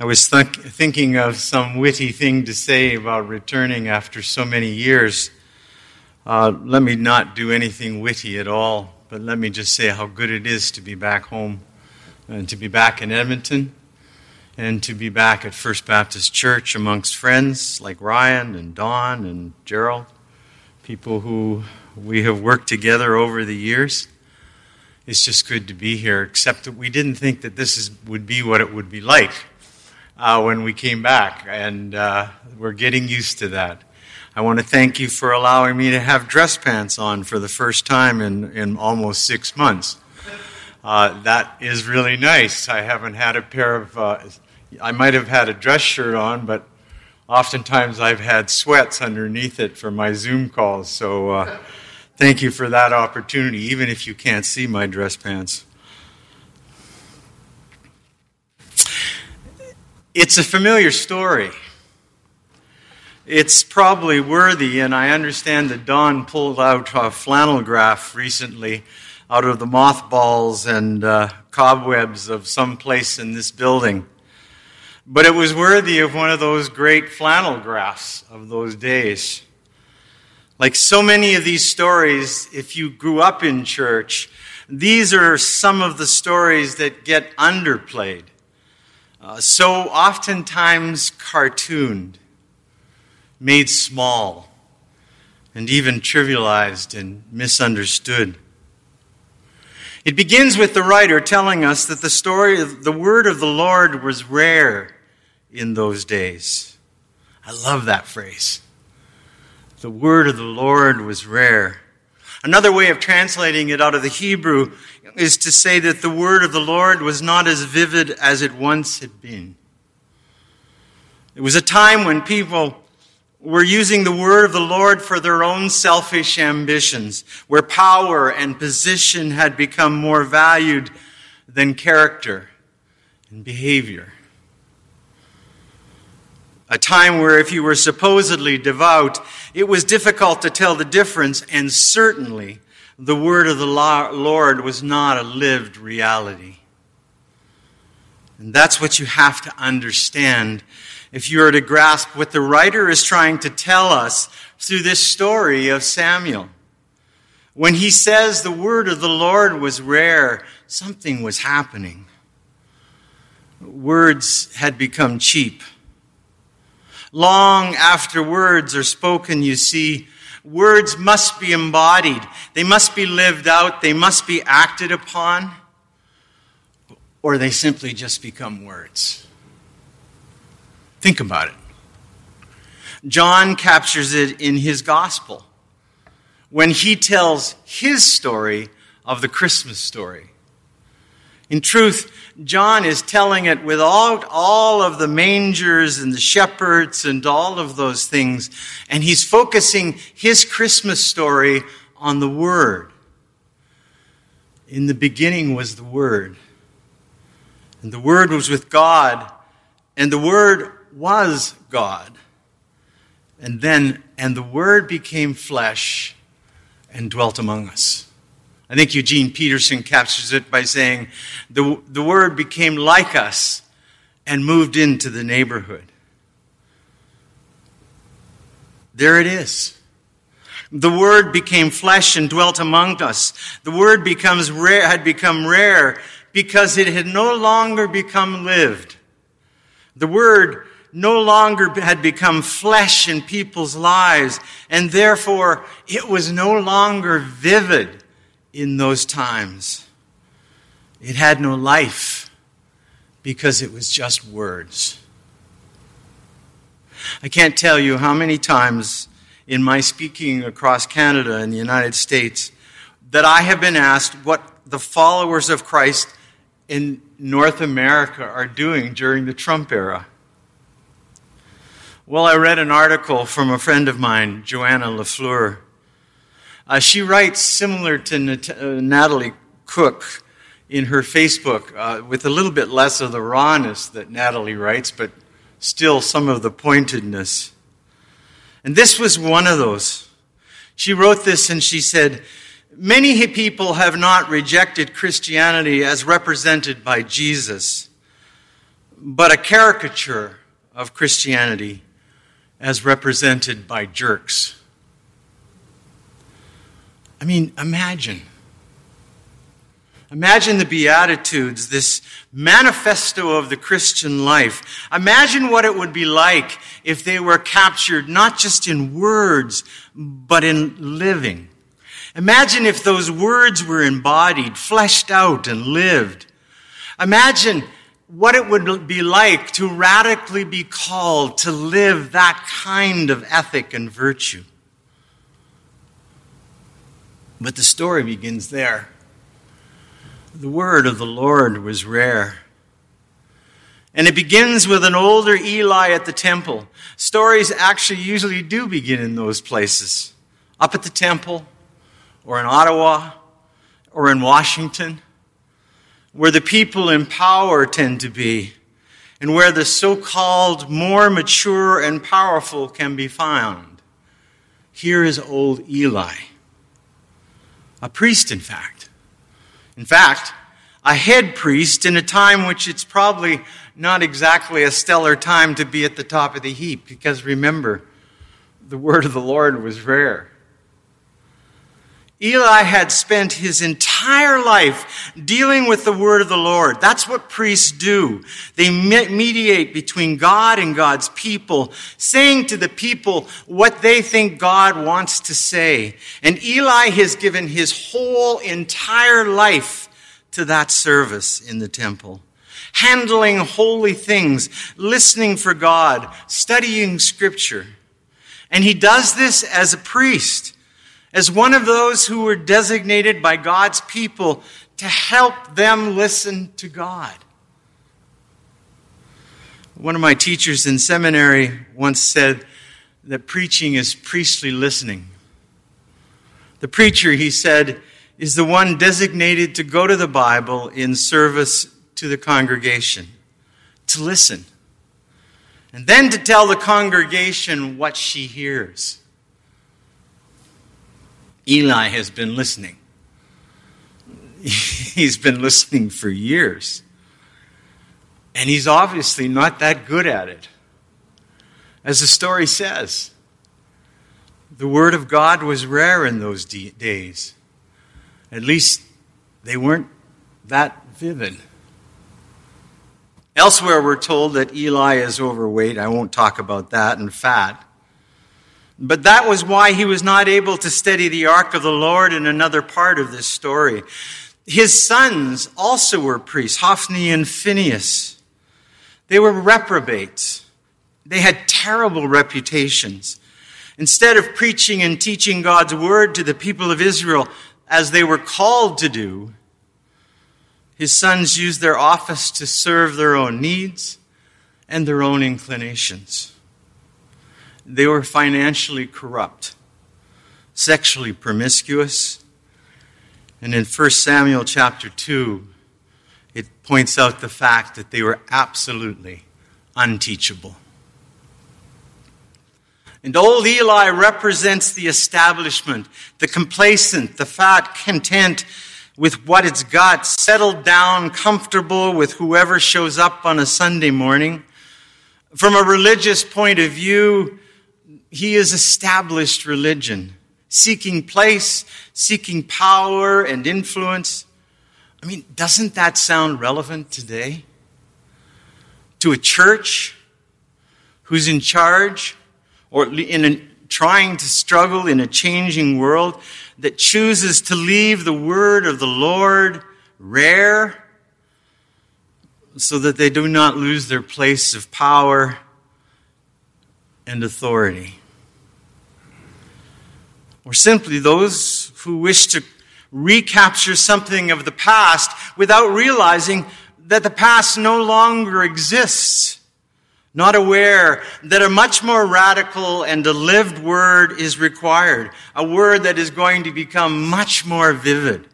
I was th- thinking of some witty thing to say about returning after so many years. Uh, let me not do anything witty at all, but let me just say how good it is to be back home and to be back in Edmonton and to be back at First Baptist Church amongst friends like Ryan and Don and Gerald, people who we have worked together over the years. It's just good to be here, except that we didn't think that this is, would be what it would be like uh, when we came back, and uh, we're getting used to that. I want to thank you for allowing me to have dress pants on for the first time in, in almost six months. Uh, that is really nice. I haven't had a pair of, uh, I might have had a dress shirt on, but oftentimes I've had sweats underneath it for my Zoom calls. So uh, thank you for that opportunity, even if you can't see my dress pants. It's a familiar story. It's probably worthy, and I understand that Don pulled out a flannel graph recently out of the mothballs and uh, cobwebs of some place in this building. But it was worthy of one of those great flannel graphs of those days. Like so many of these stories, if you grew up in church, these are some of the stories that get underplayed uh, so oftentimes cartooned, made small, and even trivialized and misunderstood. It begins with the writer telling us that the story of the word of the Lord was rare in those days. I love that phrase. The word of the Lord was rare. Another way of translating it out of the Hebrew is to say that the word of the Lord was not as vivid as it once had been. It was a time when people were using the word of the Lord for their own selfish ambitions, where power and position had become more valued than character and behavior. A time where if you were supposedly devout, it was difficult to tell the difference, and certainly the word of the Lord was not a lived reality. And that's what you have to understand if you are to grasp what the writer is trying to tell us through this story of Samuel. When he says the word of the Lord was rare, something was happening. Words had become cheap. Long after words are spoken, you see, Words must be embodied, they must be lived out, they must be acted upon, or they simply just become words. Think about it. John captures it in his gospel when he tells his story of the Christmas story. In truth, John is telling it without all of the mangers and the shepherds and all of those things. And he's focusing his Christmas story on the Word. In the beginning was the Word. And the Word was with God. And the Word was God. And then, and the Word became flesh and dwelt among us. I think Eugene Peterson captures it by saying, the, the word became like us and moved into the neighborhood. There it is. The word became flesh and dwelt among us. The word becomes rare, had become rare because it had no longer become lived. The word no longer had become flesh in people's lives, and therefore it was no longer vivid in those times. It had no life because it was just words. I can't tell you how many times in my speaking across Canada and the United States that I have been asked what the followers of Christ in North America are doing during the Trump era. Well, I read an article from a friend of mine, Joanna LaFleur, uh, she writes similar to Nat- uh, Natalie Cook in her Facebook, uh, with a little bit less of the rawness that Natalie writes, but still some of the pointedness. And this was one of those. She wrote this and she said, Many people have not rejected Christianity as represented by Jesus, but a caricature of Christianity as represented by jerks. I mean, imagine. Imagine the Beatitudes, this manifesto of the Christian life. Imagine what it would be like if they were captured not just in words, but in living. Imagine if those words were embodied, fleshed out, and lived. Imagine what it would be like to radically be called to live that kind of ethic and virtue. But the story begins there. The word of the Lord was rare. And it begins with an older Eli at the temple. Stories actually usually do begin in those places up at the temple, or in Ottawa, or in Washington where the people in power tend to be, and where the so called more mature and powerful can be found. Here is old Eli, a priest, in fact. In fact, a head priest in a time which it's probably not exactly a stellar time to be at the top of the heap, because remember, the word of the Lord was rare. Eli had spent his entire life dealing with the word of the Lord. That's what priests do. They mediate between God and God's people, saying to the people what they think God wants to say. And Eli has given his whole entire life to that service in the temple. Handling holy things, listening for God, studying scripture. And he does this as a priest as one of those who were designated by God's people to help them listen to God. One of my teachers in seminary once said that preaching is priestly listening. The preacher, he said, is the one designated to go to the Bible in service to the congregation, to listen, and then to tell the congregation what she hears. Eli has been listening. He's been listening for years. And he's obviously not that good at it. As the story says, the Word of God was rare in those days. At least they weren't that vivid. Elsewhere, we're told that Eli is overweight. I won't talk about that, and fat. But that was why he was not able to steady the ark of the Lord in another part of this story. His sons also were priests, Hophni and Phinehas. They were reprobates. They had terrible reputations. Instead of preaching and teaching God's word to the people of Israel as they were called to do, his sons used their office to serve their own needs and their own inclinations. They were financially corrupt, sexually promiscuous. And in 1 Samuel chapter 2, it points out the fact that they were absolutely unteachable. And old Eli represents the establishment, the complacent, the fat, content with what it's got, settled down, comfortable with whoever shows up on a Sunday morning. From a religious point of view, he has established religion, seeking place, seeking power and influence. I mean, doesn't that sound relevant today? To a church who's in charge or in a, trying to struggle in a changing world that chooses to leave the word of the Lord rare so that they do not lose their place of power and authority. Or simply those who wish to recapture something of the past without realizing that the past no longer exists. Not aware that a much more radical and a lived word is required. A word that is going to become much more vivid.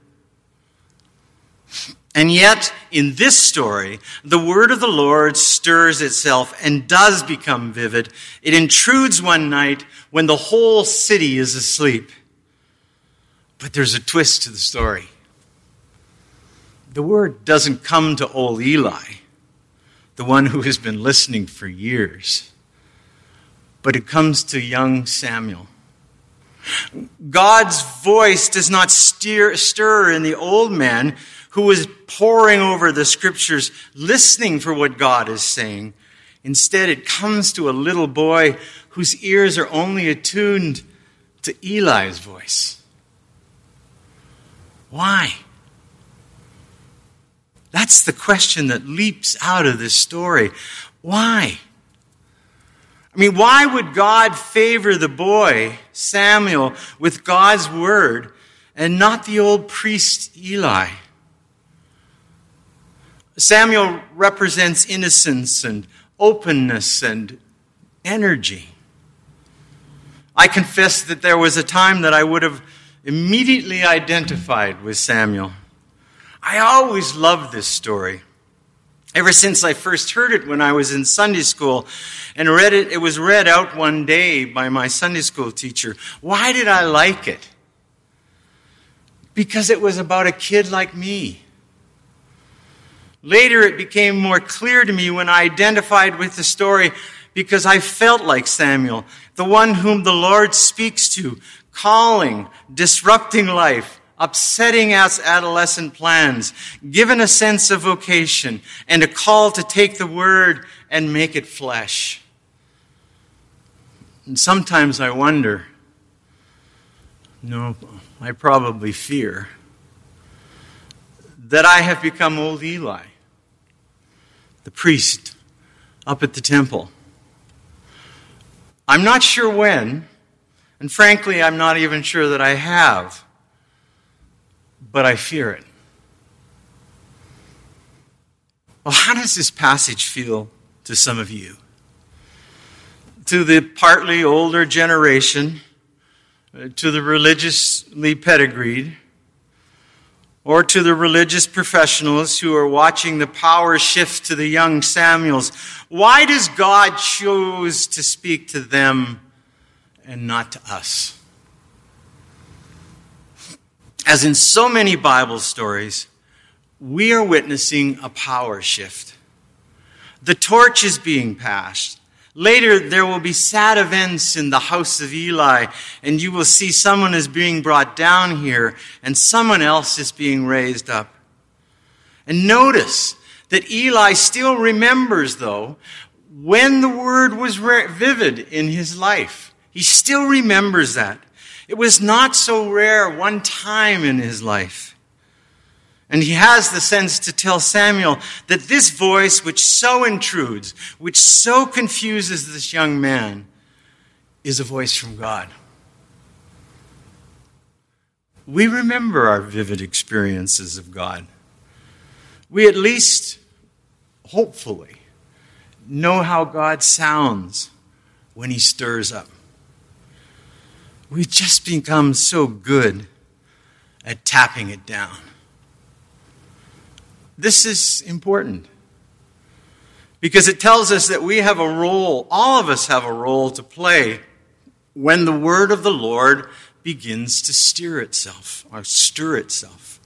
And yet, in this story, the word of the Lord stirs itself and does become vivid. It intrudes one night when the whole city is asleep. But there's a twist to the story. The word doesn't come to old Eli. the one who has been listening for years. But it comes to young Samuel. God's voice does not steer, stir in the old man who is poring over the scriptures, listening for what God is saying. Instead, it comes to a little boy whose ears are only attuned to Eli's voice. Why? That's the question that leaps out of this story. Why? I mean, why would God favor the boy, Samuel, with God's word and not the old priest Eli? Samuel represents innocence and openness and energy. I confess that there was a time that I would have immediately identified with Samuel. I always loved this story. Ever since I first heard it when I was in Sunday school and read it, it was read out one day by my Sunday school teacher. Why did I like it? Because it was about a kid like me. Later, it became more clear to me when I identified with the story because I felt like Samuel, the one whom the Lord speaks to, calling, disrupting life, upsetting us adolescent plans, given a sense of vocation, and a call to take the word and make it flesh. And sometimes I wonder, no, I probably fear, that I have become old Eli, the priest up at the temple. I'm not sure when, and frankly, I'm not even sure that I have, but I fear it. Well, how does this passage feel to some of you? To the partly older generation, uh, to the religiously pedigreed, or to the religious professionals who are watching the power shift to the young Samuels. Why does God choose to speak to them and not to us? As in so many Bible stories, we are witnessing a power shift. The torch is being passed. Later, there will be sad events in the house of Eli, and you will see someone is being brought down here, and someone else is being raised up. And notice that Eli still remembers, though, when the word was vivid in his life. He still remembers that. It was not so rare one time in his life. And he has the sense to tell Samuel that this voice, which so intrudes, which so confuses this young man, is a voice from God. We remember our vivid experiences of God. We at least, hopefully, know how God sounds when he stirs up. We've just become so good at tapping it down. This is important because it tells us that we have a role, all of us have a role to play when the word of the Lord begins to steer itself or stir itself.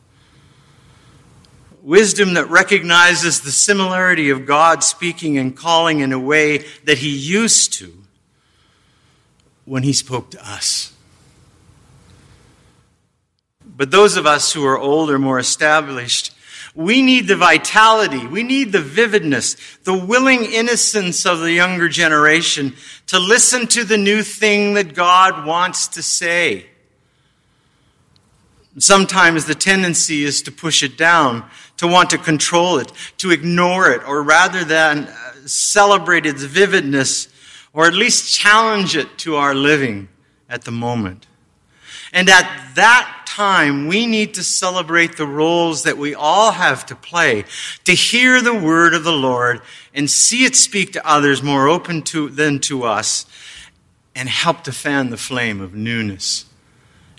Wisdom that recognizes the similarity of God speaking and calling in a way that he used to when he spoke to us. But those of us who are older, more established, we need the vitality, we need the vividness, the willing innocence of the younger generation to listen to the new thing that God wants to say. Sometimes the tendency is to push it down, to want to control it, to ignore it, or rather than uh, celebrate its vividness, or at least challenge it to our living at the moment. And at that time, we need to celebrate the roles that we all have to play to hear the word of the Lord and see it speak to others more open to, than to us and help to fan the flame of newness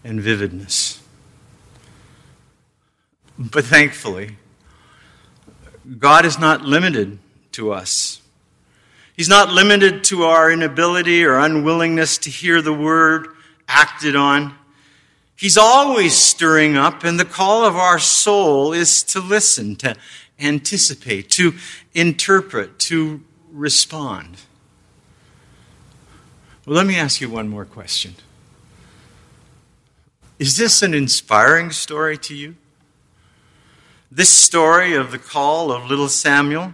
and vividness. But thankfully, God is not limited to us. He's not limited to our inability or unwillingness to hear the word acted on. He's always stirring up, and the call of our soul is to listen, to anticipate, to interpret, to respond. Well, let me ask you one more question. Is this an inspiring story to you? This story of the call of little Samuel?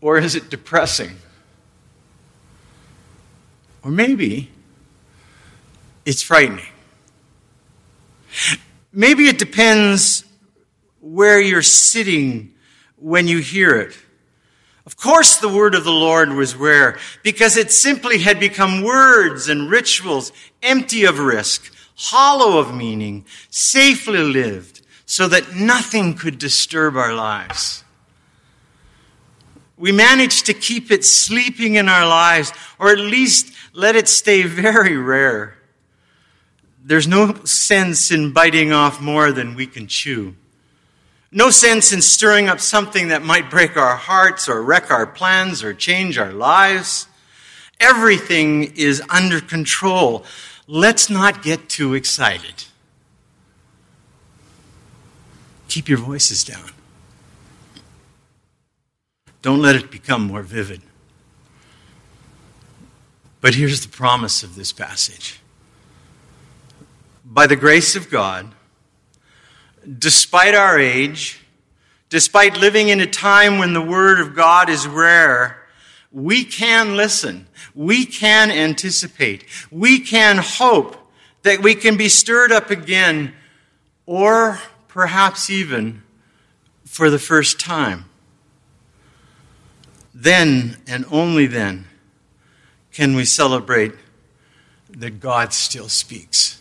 Or is it depressing? Or maybe it's frightening. Maybe it depends where you're sitting when you hear it. Of course, the word of the Lord was rare because it simply had become words and rituals empty of risk, hollow of meaning, safely lived, so that nothing could disturb our lives. We managed to keep it sleeping in our lives, or at least let it stay very rare. There's no sense in biting off more than we can chew. No sense in stirring up something that might break our hearts or wreck our plans or change our lives. Everything is under control. Let's not get too excited. Keep your voices down. Don't let it become more vivid. But here's the promise of this passage. By the grace of God, despite our age, despite living in a time when the Word of God is rare, we can listen. We can anticipate. We can hope that we can be stirred up again, or perhaps even for the first time. Then and only then can we celebrate that God still speaks.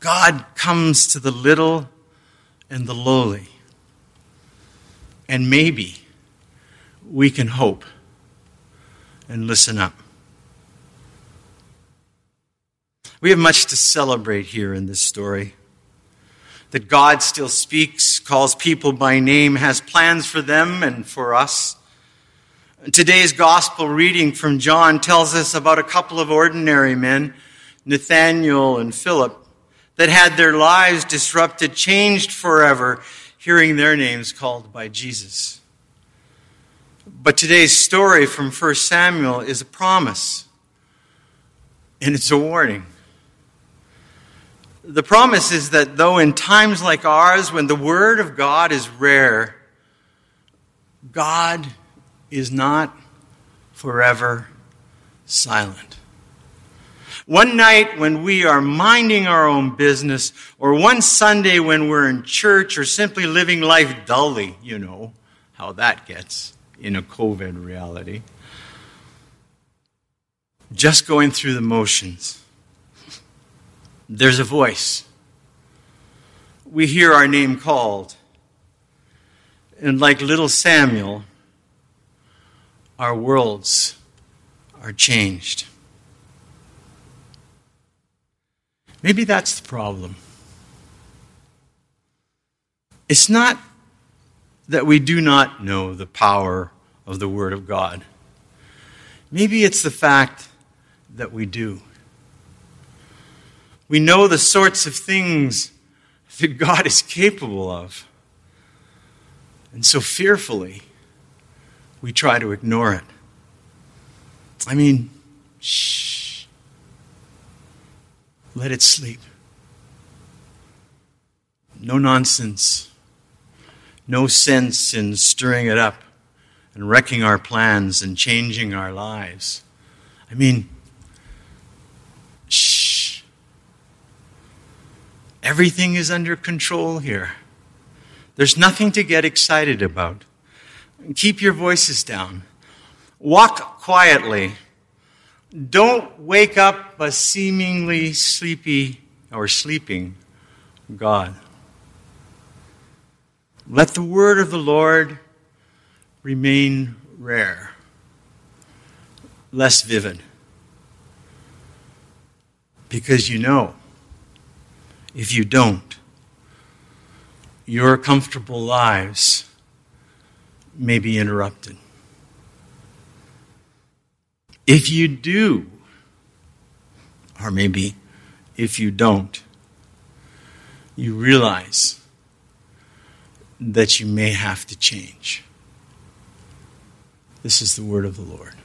God comes to the little and the lowly. And maybe we can hope and listen up. We have much to celebrate here in this story. That God still speaks, calls people by name, has plans for them and for us. Today's gospel reading from John tells us about a couple of ordinary men, Nathaniel and Philip, that had their lives disrupted, changed forever, hearing their names called by Jesus. But today's story from 1 Samuel is a promise, and it's a warning. The promise is that though in times like ours, when the Word of God is rare, God is not forever silent. One night when we are minding our own business, or one Sunday when we're in church or simply living life dully, you know how that gets in a COVID reality. Just going through the motions. There's a voice. We hear our name called. And like little Samuel, our worlds are changed. Maybe that's the problem. It's not that we do not know the power of the Word of God. Maybe it's the fact that we do. We know the sorts of things that God is capable of. And so fearfully, we try to ignore it. I mean, shh. Let it sleep. No nonsense. No sense in stirring it up and wrecking our plans and changing our lives. I mean, shh. Everything is under control here. There's nothing to get excited about. Keep your voices down. Walk quietly. Don't wake up a seemingly sleepy or sleeping God. Let the word of the Lord remain rare, less vivid. Because you know, if you don't, your comfortable lives may be interrupted. If you do, or maybe if you don't, you realize that you may have to change. This is the word of the Lord.